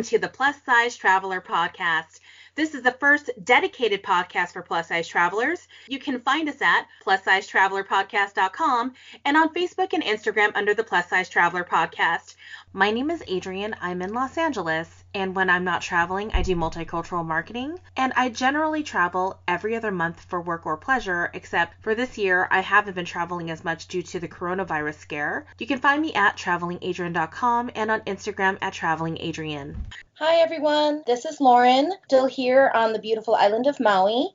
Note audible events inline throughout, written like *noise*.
Welcome to the Plus Size Traveler Podcast. This is the first dedicated podcast for plus size travelers. You can find us at plussizetravelerpodcast.com and on Facebook and Instagram under the Plus Size Traveler Podcast. My name is Adrienne. I'm in Los Angeles, and when I'm not traveling, I do multicultural marketing. And I generally travel every other month for work or pleasure, except for this year, I haven't been traveling as much due to the coronavirus scare. You can find me at travelingadrian.com and on Instagram at travelingadrian. Hi, everyone. This is Lauren, still here on the beautiful island of Maui.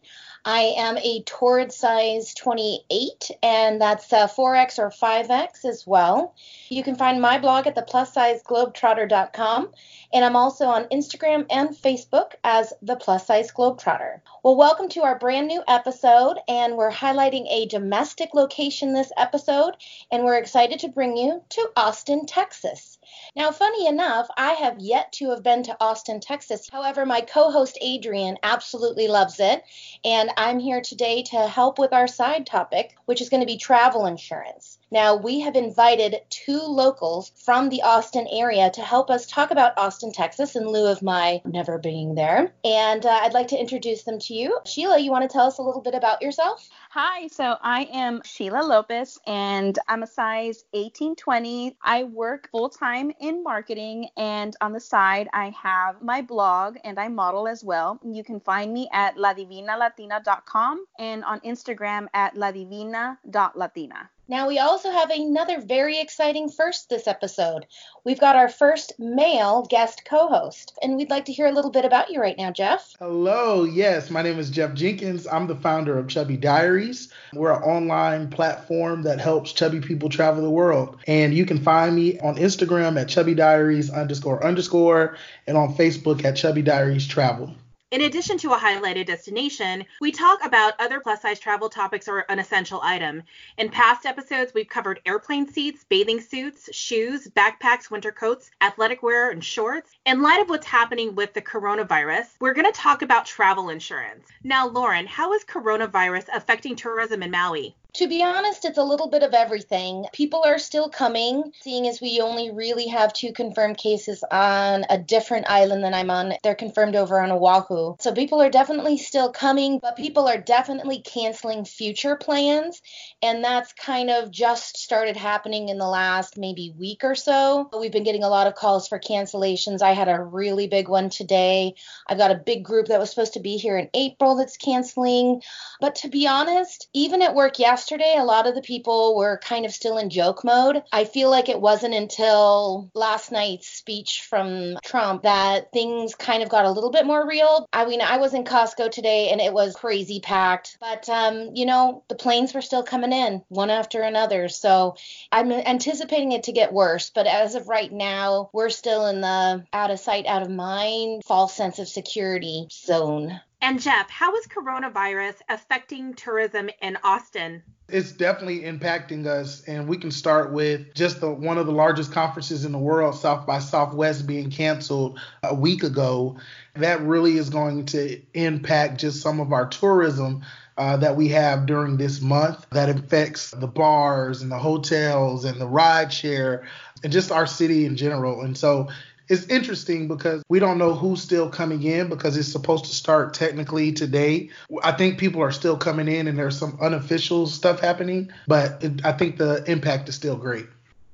I am a Torrid size 28, and that's uh, 4X or 5X as well. You can find my blog at the plussizeglobetrotter.com, and I'm also on Instagram and Facebook as the Plus Size Globetrotter. Well, welcome to our brand new episode, and we're highlighting a domestic location this episode, and we're excited to bring you to Austin, Texas. Now, funny enough, I have yet to have been to Austin, Texas. However, my co host Adrian absolutely loves it. And I'm here today to help with our side topic, which is going to be travel insurance. Now, we have invited two locals from the Austin area to help us talk about Austin, Texas, in lieu of my never being there. And uh, I'd like to introduce them to you. Sheila, you want to tell us a little bit about yourself? Hi, so I am Sheila Lopez and I'm a size 1820. I work full time in marketing and on the side I have my blog and I model as well. You can find me at ladivinalatina.com and on Instagram at ladivina.latina. Now, we also have another very exciting first this episode. We've got our first male guest co host, and we'd like to hear a little bit about you right now, Jeff. Hello, yes, my name is Jeff Jenkins. I'm the founder of Chubby Diaries. We're an online platform that helps chubby people travel the world. And you can find me on Instagram at Chubby Diaries underscore underscore and on Facebook at Chubby Diaries Travel. In addition to a highlighted destination, we talk about other plus size travel topics or an essential item. In past episodes, we've covered airplane seats, bathing suits, shoes, backpacks, winter coats, athletic wear, and shorts. In light of what's happening with the coronavirus, we're going to talk about travel insurance. Now, Lauren, how is coronavirus affecting tourism in Maui? To be honest, it's a little bit of everything. People are still coming, seeing as we only really have two confirmed cases on a different island than I'm on. They're confirmed over on Oahu. So people are definitely still coming, but people are definitely canceling future plans. And that's kind of just started happening in the last maybe week or so. We've been getting a lot of calls for cancellations. I had a really big one today. I've got a big group that was supposed to be here in April that's canceling. But to be honest, even at work yesterday, yesterday, a lot of the people were kind of still in joke mode. I feel like it wasn't until last night's speech from Trump that things kind of got a little bit more real. I mean, I was in Costco today and it was crazy packed, but um, you know, the planes were still coming in one after another. So I'm anticipating it to get worse, but as of right now, we're still in the out of sight, out of mind, false sense of security zone. And Jeff, how is coronavirus affecting tourism in Austin? It's definitely impacting us, and we can start with just the one of the largest conferences in the world, South by Southwest, being canceled a week ago. That really is going to impact just some of our tourism uh, that we have during this month. That affects the bars and the hotels and the ride share and just our city in general. And so it's interesting because we don't know who's still coming in because it's supposed to start technically today. I think people are still coming in and there's some unofficial stuff happening, but it, I think the impact is still great.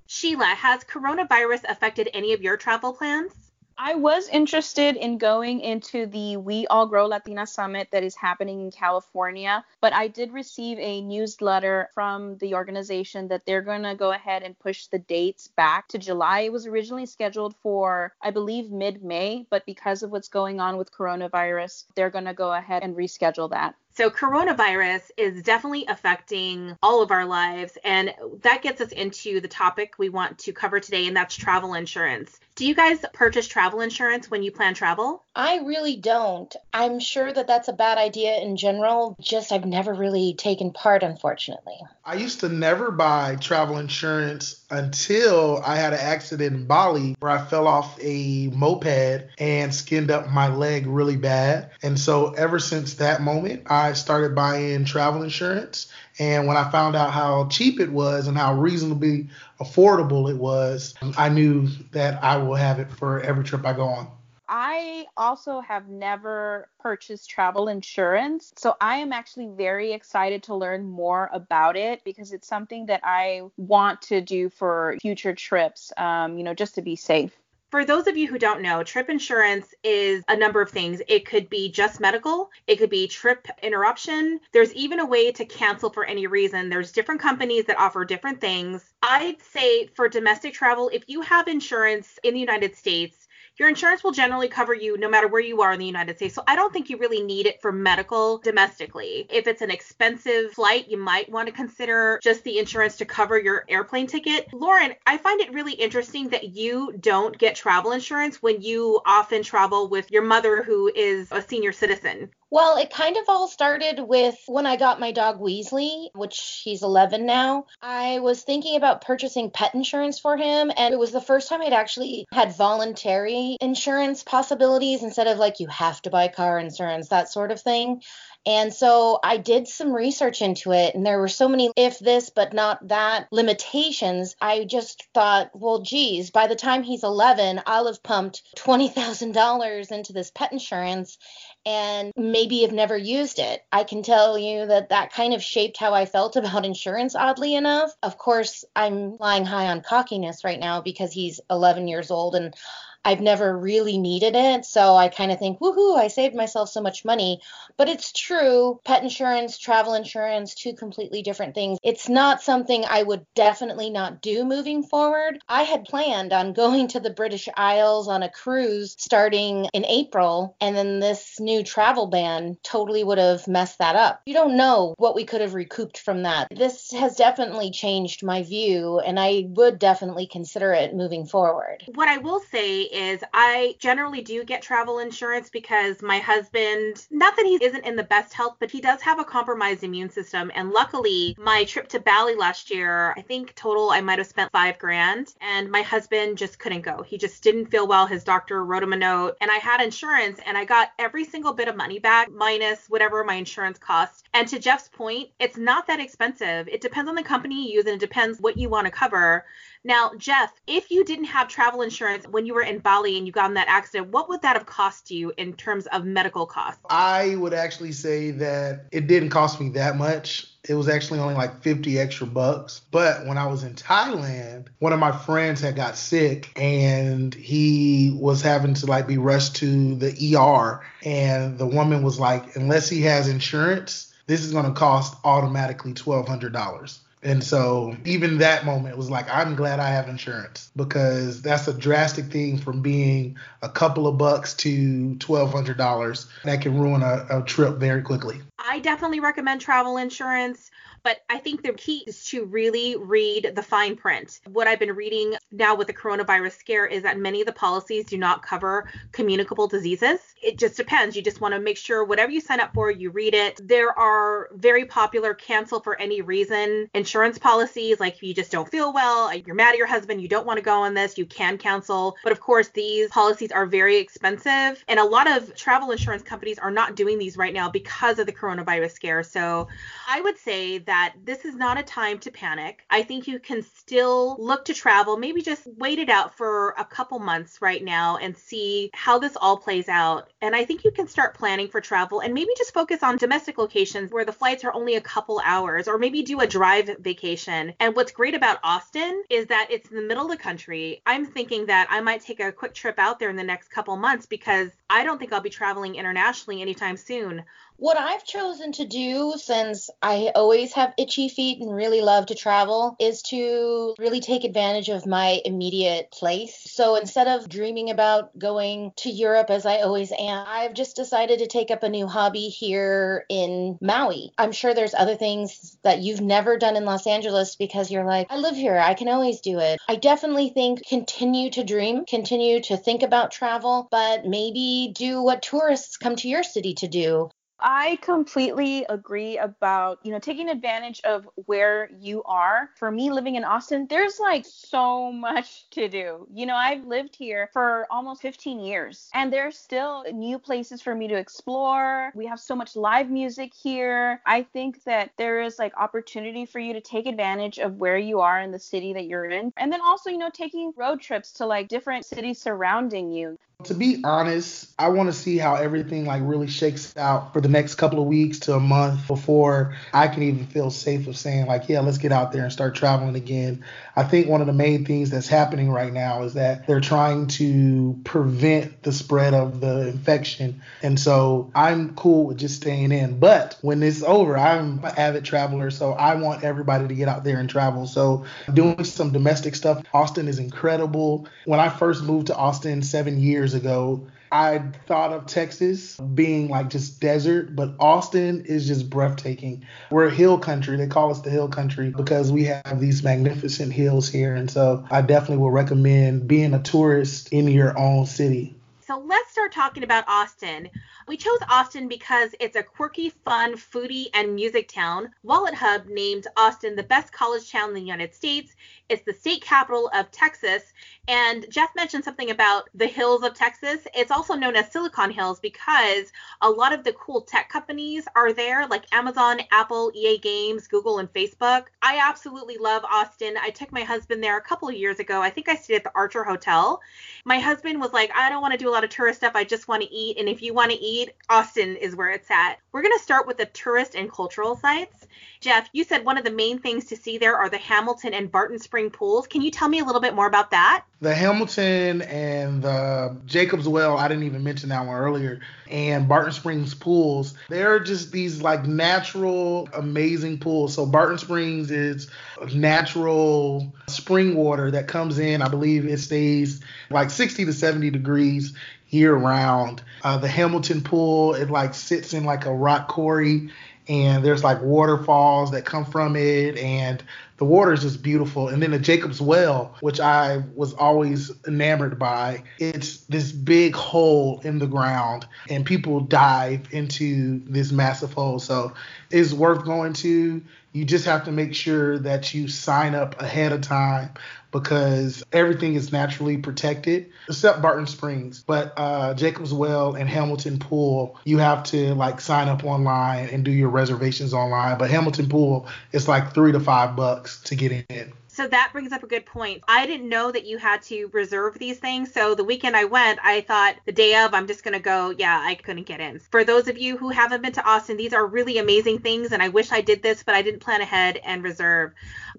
Sheila, has coronavirus affected any of your travel plans? I was interested in going into the We All Grow Latina Summit that is happening in California, but I did receive a newsletter from the organization that they're going to go ahead and push the dates back to July. It was originally scheduled for, I believe, mid May, but because of what's going on with coronavirus, they're going to go ahead and reschedule that. So, coronavirus is definitely affecting all of our lives. And that gets us into the topic we want to cover today, and that's travel insurance. Do you guys purchase travel insurance when you plan travel? I really don't. I'm sure that that's a bad idea in general, just I've never really taken part, unfortunately. I used to never buy travel insurance until I had an accident in Bali where I fell off a moped and skinned up my leg really bad. And so, ever since that moment, I started buying travel insurance. And when I found out how cheap it was and how reasonably affordable it was, I knew that I will have it for every trip I go on. I also have never purchased travel insurance. So I am actually very excited to learn more about it because it's something that I want to do for future trips, um, you know, just to be safe. For those of you who don't know, trip insurance is a number of things. It could be just medical, it could be trip interruption. There's even a way to cancel for any reason. There's different companies that offer different things. I'd say for domestic travel, if you have insurance in the United States, your insurance will generally cover you no matter where you are in the United States. So I don't think you really need it for medical domestically. If it's an expensive flight, you might want to consider just the insurance to cover your airplane ticket. Lauren, I find it really interesting that you don't get travel insurance when you often travel with your mother who is a senior citizen. Well, it kind of all started with when I got my dog Weasley, which he's 11 now. I was thinking about purchasing pet insurance for him, and it was the first time I'd actually had voluntary insurance possibilities instead of like you have to buy car insurance, that sort of thing. And so I did some research into it, and there were so many if this but not that limitations. I just thought, well, geez, by the time he's 11, I'll have pumped $20,000 into this pet insurance and maybe have never used it. I can tell you that that kind of shaped how I felt about insurance, oddly enough. Of course, I'm lying high on cockiness right now because he's 11 years old and I've never really needed it. So I kind of think, woohoo, I saved myself so much money. But it's true. Pet insurance, travel insurance, two completely different things. It's not something I would definitely not do moving forward. I had planned on going to the British Isles on a cruise starting in April, and then this new travel ban totally would have messed that up. You don't know what we could have recouped from that. This has definitely changed my view, and I would definitely consider it moving forward. What I will say is I generally do get travel insurance because my husband, not that he isn't in the best health, but he does have a compromised immune system. And luckily, my trip to Bali last year, I think total I might have spent five grand. And my husband just couldn't go. He just didn't feel well. His doctor wrote him a note. And I had insurance and I got every single bit of money back minus whatever my insurance cost. And to Jeff's point, it's not that expensive. It depends on the company you use and it depends what you want to cover. Now, Jeff, if you didn't have travel insurance when you were in Bali and you got in that accident, what would that have cost you in terms of medical costs? I would actually say that it didn't cost me that much. It was actually only like 50 extra bucks. But when I was in Thailand, one of my friends had got sick and he was having to like be rushed to the ER. And the woman was like, unless he has insurance, this is going to cost automatically $1,200. And so even that moment was like, I'm glad I have insurance because that's a drastic thing from being a couple of bucks to $1,200 that can ruin a, a trip very quickly. I definitely recommend travel insurance. But I think the key is to really read the fine print. What I've been reading now with the coronavirus scare is that many of the policies do not cover communicable diseases. It just depends. You just want to make sure whatever you sign up for, you read it. There are very popular cancel for any reason insurance policies, like if you just don't feel well, you're mad at your husband, you don't want to go on this, you can cancel. But of course, these policies are very expensive. And a lot of travel insurance companies are not doing these right now because of the coronavirus scare. So I would say that that this is not a time to panic. I think you can still look to travel, maybe just wait it out for a couple months right now and see how this all plays out. And I think you can start planning for travel and maybe just focus on domestic locations where the flights are only a couple hours or maybe do a drive vacation. And what's great about Austin is that it's in the middle of the country. I'm thinking that I might take a quick trip out there in the next couple months because I don't think I'll be traveling internationally anytime soon. What I've chosen to do since I always have itchy feet and really love to travel is to really take advantage of my immediate place. So instead of dreaming about going to Europe as I always am, I've just decided to take up a new hobby here in Maui. I'm sure there's other things that you've never done in Los Angeles because you're like, I live here, I can always do it. I definitely think continue to dream, continue to think about travel, but maybe do what tourists come to your city to do. I completely agree about, you know, taking advantage of where you are. For me living in Austin, there's like so much *laughs* to do. You know, I've lived here for almost 15 years and there's still new places for me to explore. We have so much live music here. I think that there is like opportunity for you to take advantage of where you are in the city that you're in. And then also, you know, taking road trips to like different cities surrounding you to be honest, I want to see how everything like really shakes out for the next couple of weeks to a month before I can even feel safe of saying like, yeah, let's get out there and start traveling again. I think one of the main things that's happening right now is that they're trying to prevent the spread of the infection. And so I'm cool with just staying in. But when it's over, I'm an avid traveler, so I want everybody to get out there and travel. So doing some domestic stuff. Austin is incredible. When I first moved to Austin seven years ago, I thought of Texas being like just desert, but Austin is just breathtaking. We're a hill country. They call us the hill country because we have these magnificent hills here. And so I definitely will recommend being a tourist in your own city. So let's start talking about Austin. We chose Austin because it's a quirky, fun, foodie, and music town. Wallet Hub named Austin the best college town in the United States. It's the state capital of Texas. And Jeff mentioned something about the hills of Texas. It's also known as Silicon Hills because a lot of the cool tech companies are there, like Amazon, Apple, EA Games, Google, and Facebook. I absolutely love Austin. I took my husband there a couple of years ago. I think I stayed at the Archer Hotel. My husband was like, I don't want to do a lot of tourist stuff. I just want to eat. And if you want to eat, Austin is where it's at. We're going to start with the tourist and cultural sites. Jeff, you said one of the main things to see there are the Hamilton and Barton Pools. Can you tell me a little bit more about that? The Hamilton and the Jacobs Well, I didn't even mention that one earlier, and Barton Springs pools, they're just these like natural, amazing pools. So Barton Springs is natural spring water that comes in. I believe it stays like 60 to 70 degrees year round. Uh, the Hamilton pool, it like sits in like a rock quarry and there's like waterfalls that come from it and the water is just beautiful. And then the jacob's well which i was always enamored by it's this big hole in the ground and people dive into this massive hole. So it's worth going to you just have to make sure that you sign up ahead of time because everything is naturally protected except Barton Springs. But uh, Jacob's Well and Hamilton Pool, you have to like sign up online and do your reservations online. But Hamilton Pool, it's like three to five bucks to get in. So that brings up a good point. I didn't know that you had to reserve these things. So the weekend I went, I thought the day of, I'm just going to go. Yeah, I couldn't get in. For those of you who haven't been to Austin, these are really amazing things. And I wish I did this, but I didn't plan ahead and reserve.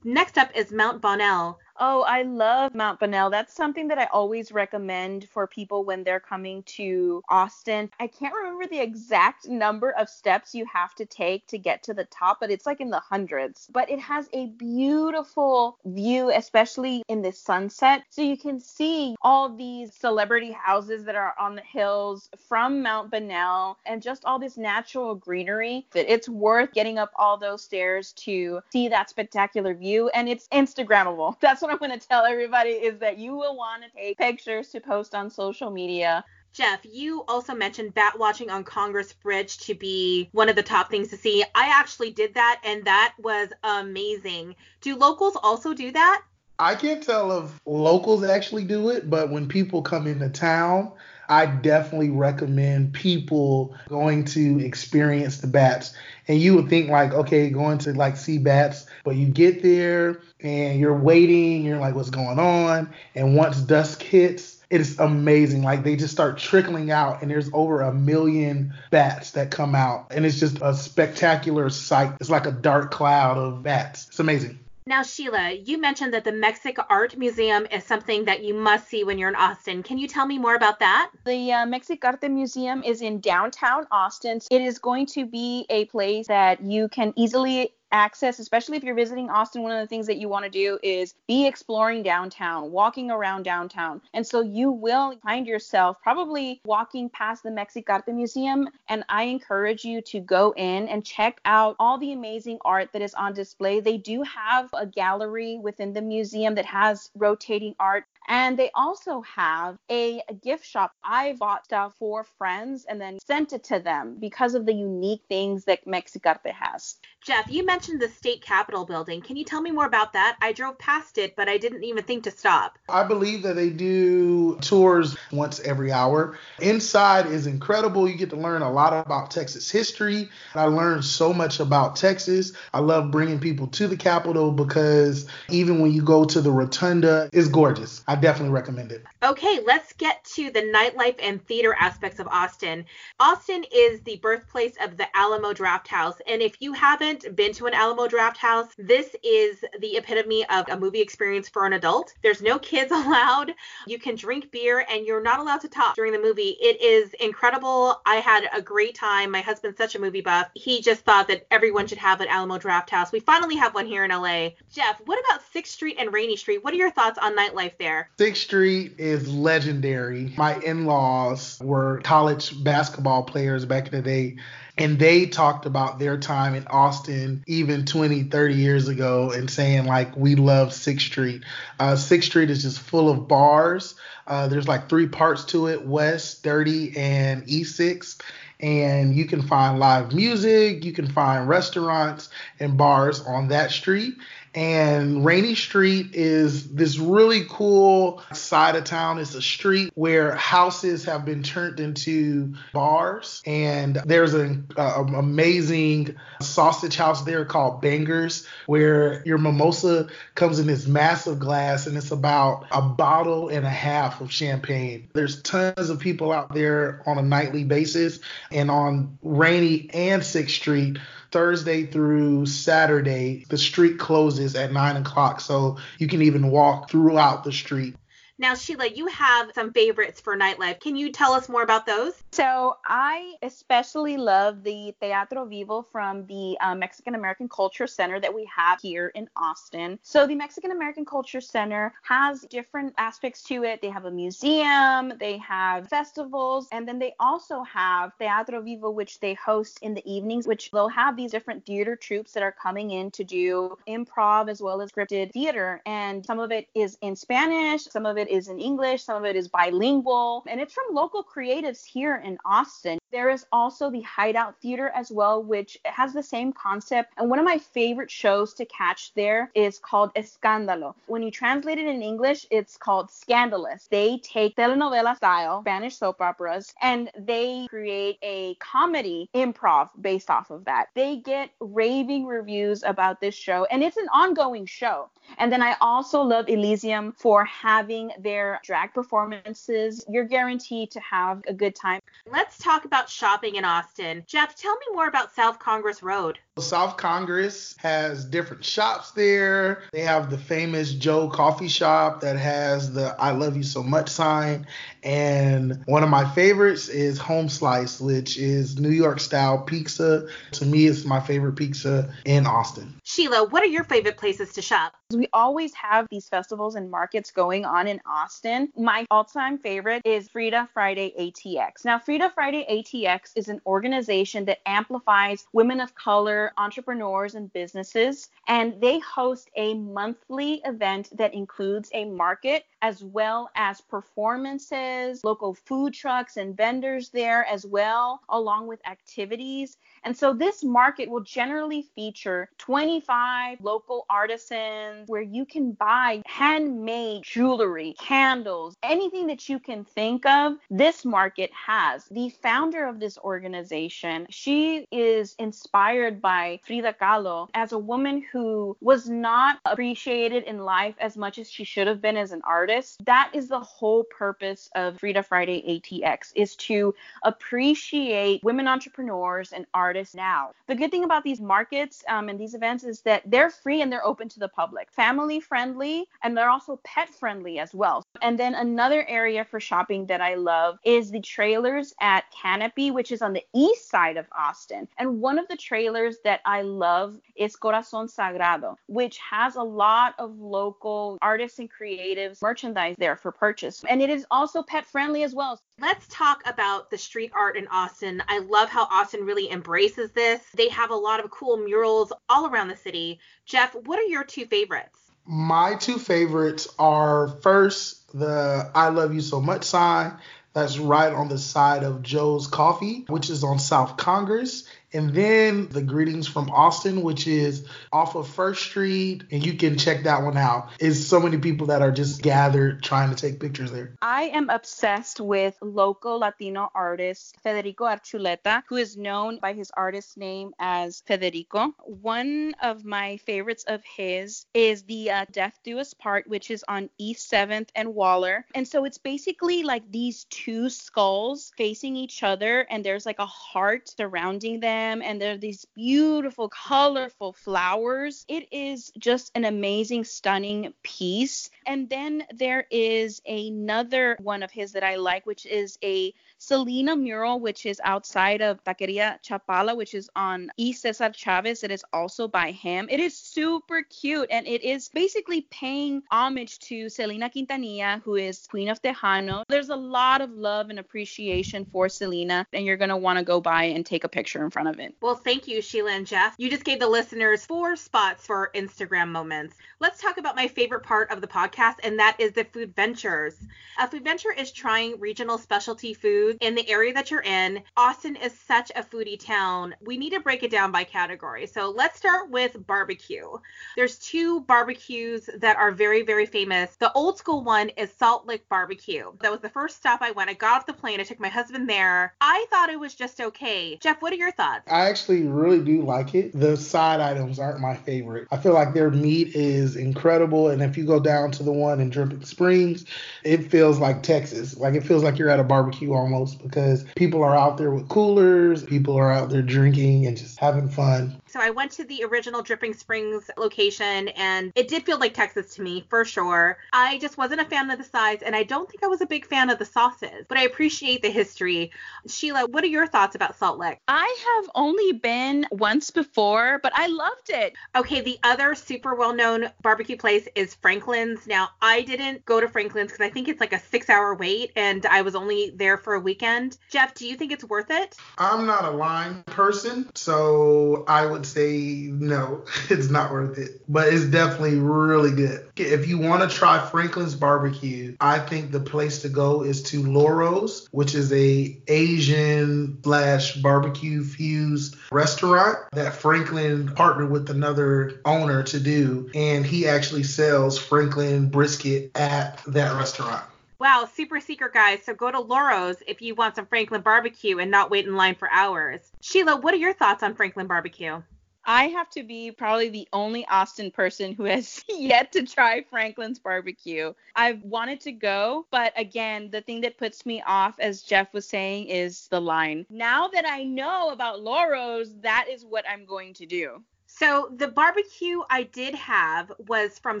Next up is Mount Bonnell. Oh, I love Mount Bonnell. That's something that I always recommend for people when they're coming to Austin. I can't remember the exact number of steps you have to take to get to the top, but it's like in the hundreds. But it has a beautiful view, especially in the sunset. So you can see all these celebrity houses that are on the hills from Mount Bonnell and just all this natural greenery it's worth getting up all those stairs to see that spectacular view. And it's Instagrammable. *laughs* That's what what I'm going to tell everybody is that you will want to take pictures to post on social media. Jeff, you also mentioned bat watching on Congress Bridge to be one of the top things to see. I actually did that and that was amazing. Do locals also do that? I can't tell if locals actually do it, but when people come into town, I definitely recommend people going to experience the bats. And you would think like, okay, going to like see bats, but you get there and you're waiting, you're like, what's going on? And once dusk hits, it's amazing. Like they just start trickling out, and there's over a million bats that come out, and it's just a spectacular sight. It's like a dark cloud of bats. It's amazing. Now, Sheila, you mentioned that the Mexic Art Museum is something that you must see when you're in Austin. Can you tell me more about that? The uh, Mexic Arte Museum is in downtown Austin. It is going to be a place that you can easily access, especially if you're visiting Austin, one of the things that you want to do is be exploring downtown, walking around downtown. And so you will find yourself probably walking past the Mexic-Arte Museum. And I encourage you to go in and check out all the amazing art that is on display. They do have a gallery within the museum that has rotating art. And they also have a gift shop. I bought stuff for friends and then sent it to them because of the unique things that Mexic-Arte has. Jeff, you mentioned mentioned the state capitol building. Can you tell me more about that? I drove past it, but I didn't even think to stop. I believe that they do tours once every hour. Inside is incredible. You get to learn a lot about Texas history. I learned so much about Texas. I love bringing people to the Capitol because even when you go to the rotunda, it's gorgeous. I definitely recommend it. Okay, let's get to the nightlife and theater aspects of Austin. Austin is the birthplace of the Alamo Drafthouse, and if you haven't been to an Alamo Drafthouse, this is the epitome of a movie experience for an adult. There's no kids *laughs* allowed. You can drink beer and you're not allowed to talk during the movie. It is incredible. I had a great time. My husband's such a movie buff. He just thought that everyone should have an Alamo Drafthouse. We finally have one here in LA. Jeff, what about 6th Street and Rainey Street? What are your thoughts on nightlife there? 6th Street is legendary. My in-laws were college basketball players back in the day and they talked about their time in Austin even 20, 30 years ago and saying like we love Sixth Street. Uh, Sixth Street is just full of bars. Uh, there's like three parts to it: West, Dirty, and E6 and you can find live music, you can find restaurants and bars on that street. And Rainey Street is this really cool side of town. It's a street where houses have been turned into bars. And there's an amazing sausage house there called Bangers, where your mimosa comes in this massive glass and it's about a bottle and a half of champagne. There's tons of people out there on a nightly basis. And on Rainey and 6th Street, Thursday through Saturday, the street closes at nine o'clock, so you can even walk throughout the street. Now, Sheila, you have some favorites for nightlife. Can you tell us more about those? So, I especially love the Teatro Vivo from the uh, Mexican American Culture Center that we have here in Austin. So, the Mexican American Culture Center has different aspects to it. They have a museum, they have festivals, and then they also have Teatro Vivo, which they host in the evenings, which they'll have these different theater troupes that are coming in to do improv as well as scripted theater. And some of it is in Spanish, some of it is in English, some of it is bilingual, and it's from local creatives here in Austin. There is also the Hideout Theater as well, which has the same concept. And one of my favorite shows to catch there is called Escándalo. When you translate it in English, it's called Scandalous. They take telenovela style Spanish soap operas and they create a comedy improv based off of that. They get raving reviews about this show, and it's an ongoing show. And then I also love Elysium for having their drag performances. You're guaranteed to have a good time. Let's talk about shopping in Austin. Jeff, tell me more about South Congress Road. South Congress has different shops there. They have the famous Joe coffee shop that has the I love you so much sign. And one of my favorites is Home Slice, which is New York style pizza. To me, it's my favorite pizza in Austin. Sheila, what are your favorite places to shop? We always have these festivals and markets going on in Austin. My all time favorite is Frida Friday ATX. Now, Frida Friday ATX is an organization that amplifies women of color, entrepreneurs, and businesses. And they host a monthly event that includes a market as well as performances, local food trucks and vendors there as well, along with activities. And so this market will generally feature 25 local artisans where you can buy handmade jewelry, candles, anything that you can think of. This market has. The founder of this organization, she is inspired by Frida Kahlo as a woman who was not appreciated in life as much as she should have been as an artist. That is the whole purpose of Frida Friday ATX is to appreciate women entrepreneurs and artists artists now. The good thing about these markets um, and these events is that they're free and they're open to the public, family friendly, and they're also pet friendly as well. And then another area for shopping that I love is the trailers at Canopy, which is on the east side of Austin. And one of the trailers that I love is Corazon Sagrado, which has a lot of local artists and creatives merchandise there for purchase. And it is also pet friendly as well. Let's talk about the street art in Austin. I love how Austin really embraces this. They have a lot of cool murals all around the city. Jeff, what are your two favorites? My two favorites are first the I love you so much sign that's right on the side of Jo's Coffee, which is on South Congress. And then the Greetings from Austin, which is off of First Street, and you can check that one out. It's so many people that are just gathered trying to take pictures there. I am obsessed with local Latino artist Federico Archuleta, who is known by his artist name as Federico. One of my favorites of his is the uh, Death Do Us Part, which is on East 7th and Waller. And so it's basically like these two skulls facing each other, and there's like a heart surrounding them them and they're these beautiful colorful flowers. It is just an amazing stunning piece. And then there is another one of his that i like which is a Selena mural, which is outside of Taqueria Chapala, which is on East Cesar Chavez. It is also by him. It is super cute and it is basically paying homage to Selena Quintanilla, who is Queen of Tejano. There's a lot of love and appreciation for Selena, and you're going to want to go by and take a picture in front of it. Well, thank you, Sheila and Jeff. You just gave the listeners four spots for Instagram moments. Let's talk about my favorite part of the podcast, and that is the food ventures. A food venture is trying regional specialty food food in the area that you're in. Austin is such a foodie town. We need to break it down by category. So let's start with barbecue. There's two barbecues that are very, very famous. The old school one is Salt Lick Barbecue. That was the first stop I went. I got off the plane. I took my husband there. I thought it was just okay. Jeff, what are your thoughts? I actually really do like it. The side items aren't my favorite. I feel like their meat is incredible. And if you go down to the one in Dripping Springs, it feels like Texas. Like it feels like you're at a barbecue almost because people are out there with coolers, people are out there drinking and just having fun. So I went to the original Dripping Springs location and it did feel like Texas to me for sure. I just wasn't a fan of the size and I don't think I was a big fan of the sauces, but I appreciate the history. Sheila, what are your thoughts about Salt Lick? I have only been once before, but I loved it. Okay, the other super well known barbecue place is Franklin's. Now, I didn't go to Franklin's because I think it's like a six hour wait and I was only there for a weekend. Jeff, do you think it's worth it? I'm not a line person, so I would say no, *laughs* it's not worth it. But it's definitely really good. If you want to try Franklin's barbecue, I think the place to go is to Loro's, which is a Asian slash barbecue fused restaurant that Franklin partnered with another owner to do, and he actually sells Franklin brisket at that restaurant. Wow, super secret, guys. So go to Loro's if you want some Franklin barbecue and not wait in line for hours. Sheila, what are your thoughts on Franklin barbecue? I have to be probably the only Austin person who has *laughs* yet to try Franklin's barbecue. I've wanted to go, but again, the thing that puts me off, as Jeff was saying, is the line. Now that I know about Loro's, that is what I'm going to do. So the barbecue I did have was from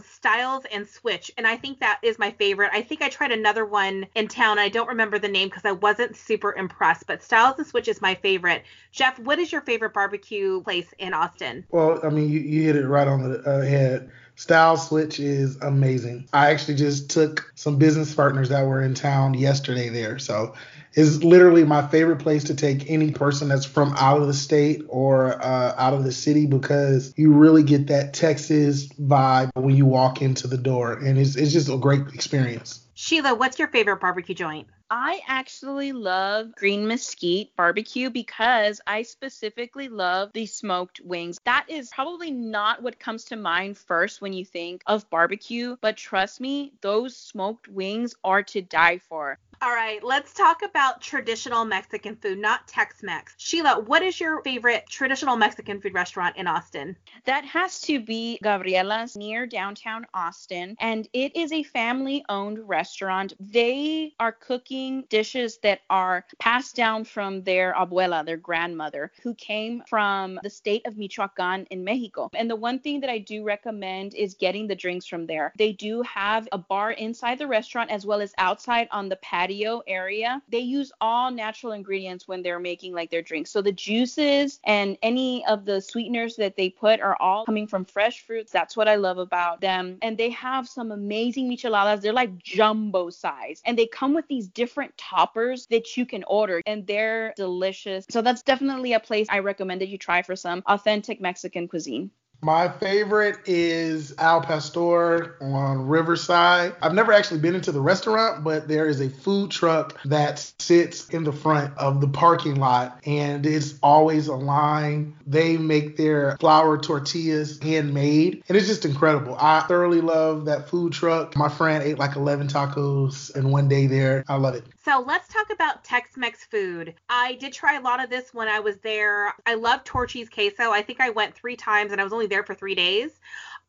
Stiles and Switch, and I think that is my favorite. I think I tried another one in town. I don't remember the name because I wasn't super impressed, but Stiles and Switch is my favorite. Jeff, what is your favorite barbecue place in Austin? Well, I mean, you, you hit it right on the uh, head. Stiles Switch is amazing. I actually just took some business partners that were in town yesterday there. So is literally my favorite place to take any person that's from out of the state or uh, out of the city because you really get that Texas vibe when you walk into the door, and it's it's just a great experience. Sheila, what's your favorite barbecue joint? I actually love Green Mesquite barbecue because I specifically love the smoked wings. That is probably not what comes to mind first when you think of barbecue, but trust me, those smoked wings are to die for. All right, let's talk about traditional Mexican food, not Tex Mex. Sheila, what is your favorite traditional Mexican food restaurant in Austin? That has to be Gabriela's near downtown Austin, and it is a family owned restaurant. They are cooking dishes that are passed down from their abuela, their grandmother, who came from the state of Michoacan in Mexico. And the one thing that I do recommend is getting the drinks from there. They do have a bar inside the restaurant as well as outside on the patio patio area, they use all natural ingredients when they're making like their drinks. So the juices and any of the sweeteners that they put are all coming from fresh fruits. That's what I love about them. And they have some amazing micheladas. They're like jumbo size. And they come with these different toppers that you can order and they're delicious. So that's definitely a place I recommend that you try for some authentic Mexican cuisine. My favorite is Al Pastor on Riverside. I've never actually been into the restaurant, but there is a food truck that sits in the front of the parking lot and it's always a line. They make their flour tortillas handmade and it's just incredible. I thoroughly love that food truck. My friend ate like 11 tacos in one day there. I love it. So let's talk about Tex-Mex food. I did try a lot of this when I was there. I love Torchy's queso. I think I went three times and I was only there for three days.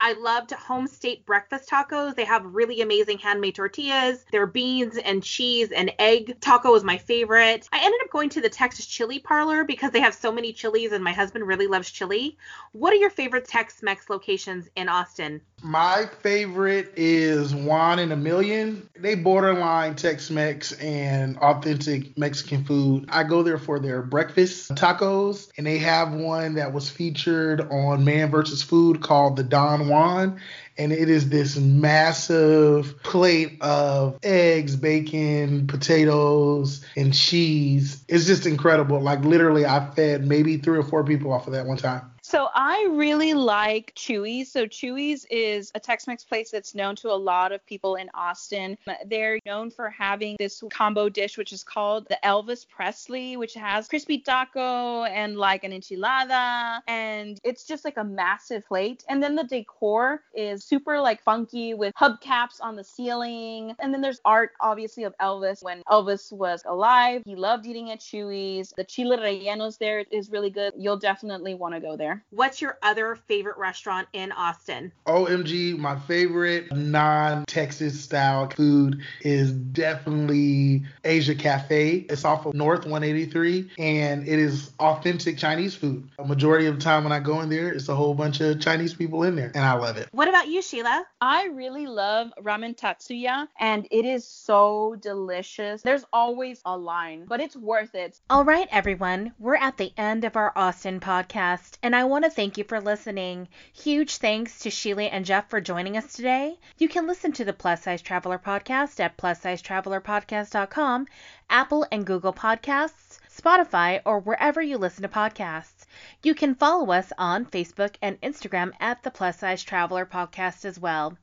I loved Home State breakfast tacos. They have really amazing handmade tortillas. Their beans and cheese and egg taco was my favorite. I ended up going to the Texas Chili Parlor because they have so many chilies and my husband really loves chili. What are your favorite Tex-Mex locations in Austin? My favorite is Juan in a Million. They borderline Tex-Mex and authentic Mexican food. I go there for their breakfast tacos, and they have one that was featured on Man vs. Food called the Don Juan. And it is this massive plate of eggs, bacon, potatoes, and cheese. It's just incredible. Like literally, I fed maybe three or four people off of that one time. So I really like Chuy's. So Chuy's is a Tex-Mex place that's known to a lot of people in Austin. They're known for having this combo dish which is called the Elvis Presley, which has crispy taco and like an enchilada, and it's just like a massive plate. And then the decor is super like funky with hubcaps on the ceiling. And then there's art obviously of Elvis when Elvis was alive. He loved eating at Chuy's. The chile rellenos there is really good. You'll definitely want to go there. What's your other favorite restaurant in Austin? OMG, my favorite non Texas style food is definitely Asia Cafe. It's off of North 183 and it is authentic Chinese food. A majority of the time when I go in there, it's a whole bunch of Chinese people in there and I love it. What about you, Sheila? I really love Ramen Tatsuya and it is so delicious. There's always a line, but it's worth it. All right, everyone, we're at the end of our Austin podcast and I want to thank you for listening. Huge thanks to Sheila and Jeff for joining us today. You can listen to the Plus Size Traveler podcast at plussizetravelerpodcast.com, Apple and Google Podcasts, Spotify, or wherever you listen to podcasts. You can follow us on Facebook and Instagram at the Plus Size Traveler podcast as well.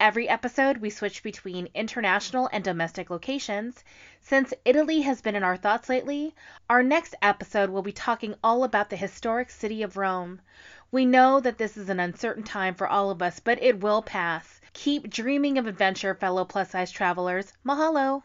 Every episode, we switch between international and domestic locations. Since Italy has been in our thoughts lately, our next episode will be talking all about the historic city of Rome. We know that this is an uncertain time for all of us, but it will pass. Keep dreaming of adventure, fellow plus size travelers. Mahalo!